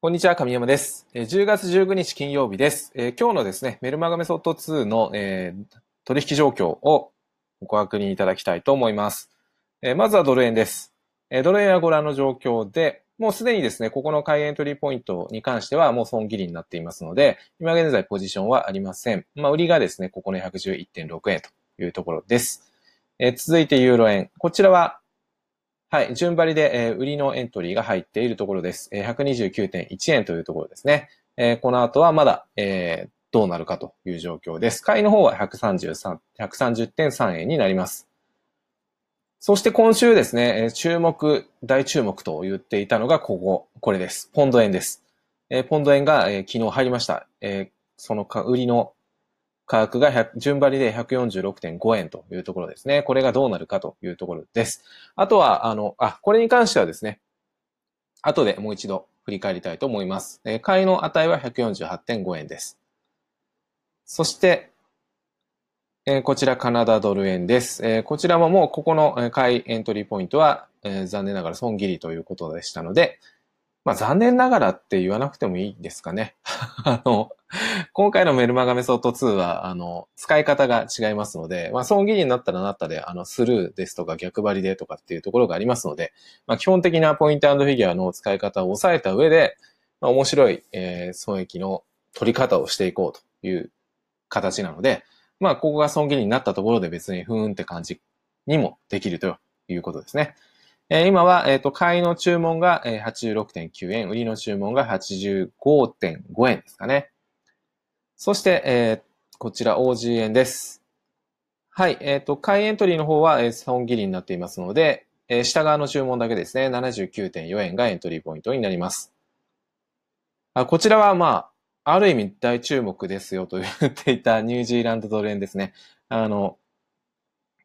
こんにちは、神山です。10月19日金曜日です。え今日のですね、メルマガメソッド2の、えー、取引状況をご確認いただきたいと思います。えまずはドル円です。えドル円はご覧の状況で、もうすでにですね、ここの買いエントリーポイントに関してはもう損切りになっていますので、今現在ポジションはありません。まあ、売りがですね、ここの111.6円というところです。え続いてユーロ円。こちらははい。順張りで、えー、売りのエントリーが入っているところです。え、129.1円というところですね。えー、この後はまだ、えー、どうなるかという状況です。買いの方は133、130.3円になります。そして今週ですねえ、注目、大注目と言っていたのがここ、これです。ポンド円です。えー、ポンド円が、えー、昨日入りました。えー、そのか売りの価格が100順張りで146.5円というところですね。これがどうなるかというところです。あとは、あの、あ、これに関してはですね、後でもう一度振り返りたいと思います。え、買いの値は148.5円です。そして、え、こちらカナダドル円です。え、こちらももうここの買いエントリーポイントは、え、残念ながら損切りということでしたので、まあ残念ながらって言わなくてもいいですかね。あの、今回のメルマガメソッド2は、あの、使い方が違いますので、まあ損切りになったらなったで、あの、スルーですとか逆張りでとかっていうところがありますので、まあ基本的なポイントフィギュアの使い方を抑えた上で、まあ面白い、えー、損益の取り方をしていこうという形なので、まあここが損切りになったところで別にふーんって感じにもできるということですね。えー、今は、えっ、ー、と、買いの注文が86.9円、売りの注文が85.5円ですかね。そして、えー、こちら OG 円です。はい、えっ、ー、と、買いエントリーの方は、えー、損切りになっていますので、えー、下側の注文だけですね、79.4円がエントリーポイントになります。あこちらは、まあ、ある意味大注目ですよと言っていたニュージーランドドル円ですね。あの、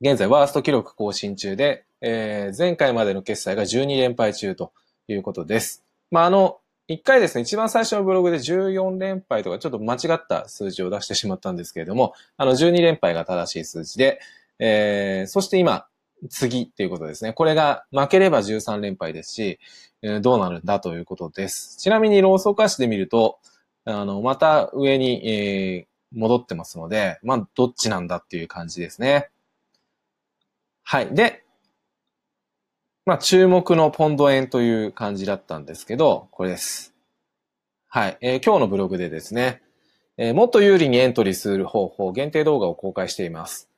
現在ワースト記録更新中で、えー、前回までの決済が12連敗中ということです。まあ、あの、一回ですね、一番最初のブログで14連敗とかちょっと間違った数字を出してしまったんですけれども、あの、12連敗が正しい数字で、えー、そして今、次っていうことですね。これが負ければ13連敗ですし、えー、どうなるんだということです。ちなみにローソク足で見ると、あの、また上に、えー、戻ってますので、まあ、どっちなんだっていう感じですね。はい。で、まあ、注目のポンド円という感じだったんですけど、これです。はい。えー、今日のブログでですね、えー、もっと有利にエントリーする方法、限定動画を公開しています。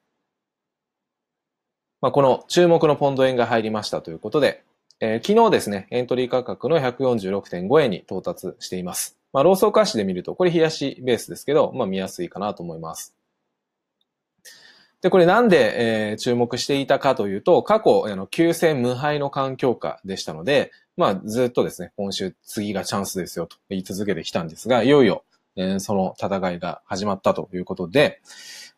まあ、この注目のポンド円が入りましたということで、えー、昨日ですね、エントリー価格の146.5円に到達しています。まあ、ローソク足で見ると、これ冷やしベースですけど、まあ、見やすいかなと思います。で、これなんで、えー、注目していたかというと、過去、あの、9戦無敗の環境下でしたので、まあ、ずっとですね、今週次がチャンスですよと言い続けてきたんですが、いよいよ、えー、その戦いが始まったということで、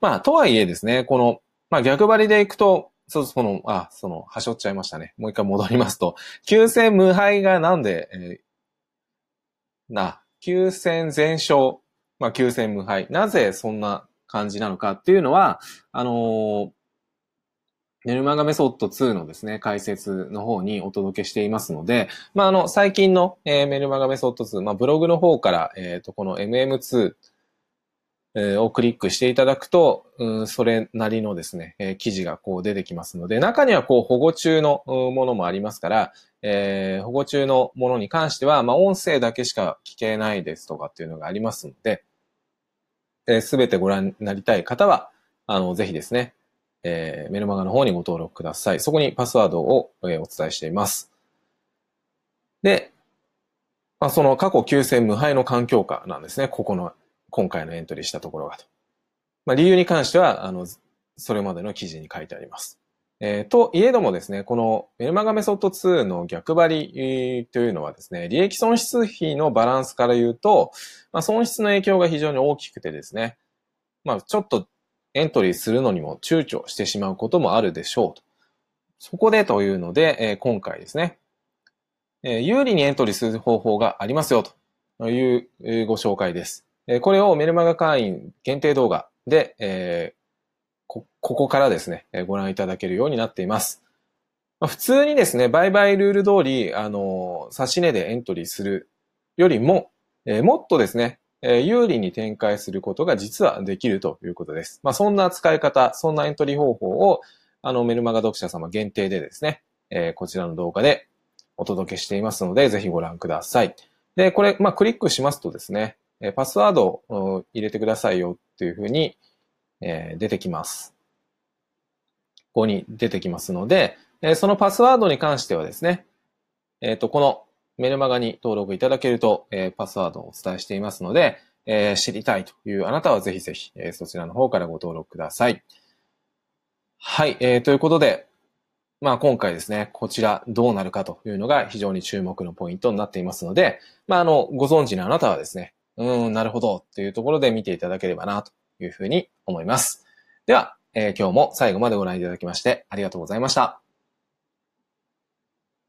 まあ、とはいえですね、この、まあ、逆張りでいくと、そう、その、あ、その、はしょっちゃいましたね。もう一回戻りますと、9戦無敗がなんで、えー、な、9戦全勝、まあ、9戦無敗。なぜそんな感じなのかっていうのは、あのメルマガメソッド2のですね、解説の方にお届けしていますので、まあ、あの、最近の、えー、メルマガメソッド2、まあ、ブログの方から、えっ、ー、と、この MM2、えー、をクリックしていただくと、うん、それなりのですね、えー、記事がこう出てきますので、中にはこう保護中のものもありますから、えー、保護中のものに関しては、まあ、音声だけしか聞けないですとかっていうのがありますので、す、べ、てご覧になりたい方は、あの、ぜひですね、えー、メルマガの方にご登録ください。そこにパスワードを、えー、お伝えしています。で、まあ、その過去9戦無敗の環境下なんですね。ここの、今回のエントリーしたところがと。まあ、理由に関しては、あの、それまでの記事に書いてあります。えー、といえどもですね、このメルマガメソッド2の逆張りというのはですね、利益損失比のバランスから言うと、まあ、損失の影響が非常に大きくてですね、まあ、ちょっとエントリーするのにも躊躇してしまうこともあるでしょうと。そこでというので、えー、今回ですね、えー、有利にエントリーする方法がありますよというご紹介です。えー、これをメルマガ会員限定動画で、えこ、ここからですね、ご覧いただけるようになっています。まあ、普通にですね、売買ルール通り、あの、差し値でエントリーするよりも、え、もっとですね、え、有利に展開することが実はできるということです。まあ、そんな使い方、そんなエントリー方法を、あの、メルマガ読者様限定でですね、え、こちらの動画でお届けしていますので、ぜひご覧ください。で、これ、まあ、クリックしますとですね、パスワードを入れてくださいよっていうふうに、えー、出てきます。ここに出てきますので、えー、そのパスワードに関してはですね、えっ、ー、と、このメルマガに登録いただけると、えー、パスワードをお伝えしていますので、えー、知りたいというあなたはぜひぜひ、えー、そちらの方からご登録ください。はい、えー、ということで、まあ今回ですね、こちらどうなるかというのが非常に注目のポイントになっていますので、まああの、ご存知のあなたはですね、うん、なるほどっていうところで見ていただければなというふうに思います。では、えー、今日も最後までご覧いただきましてありがとうございました。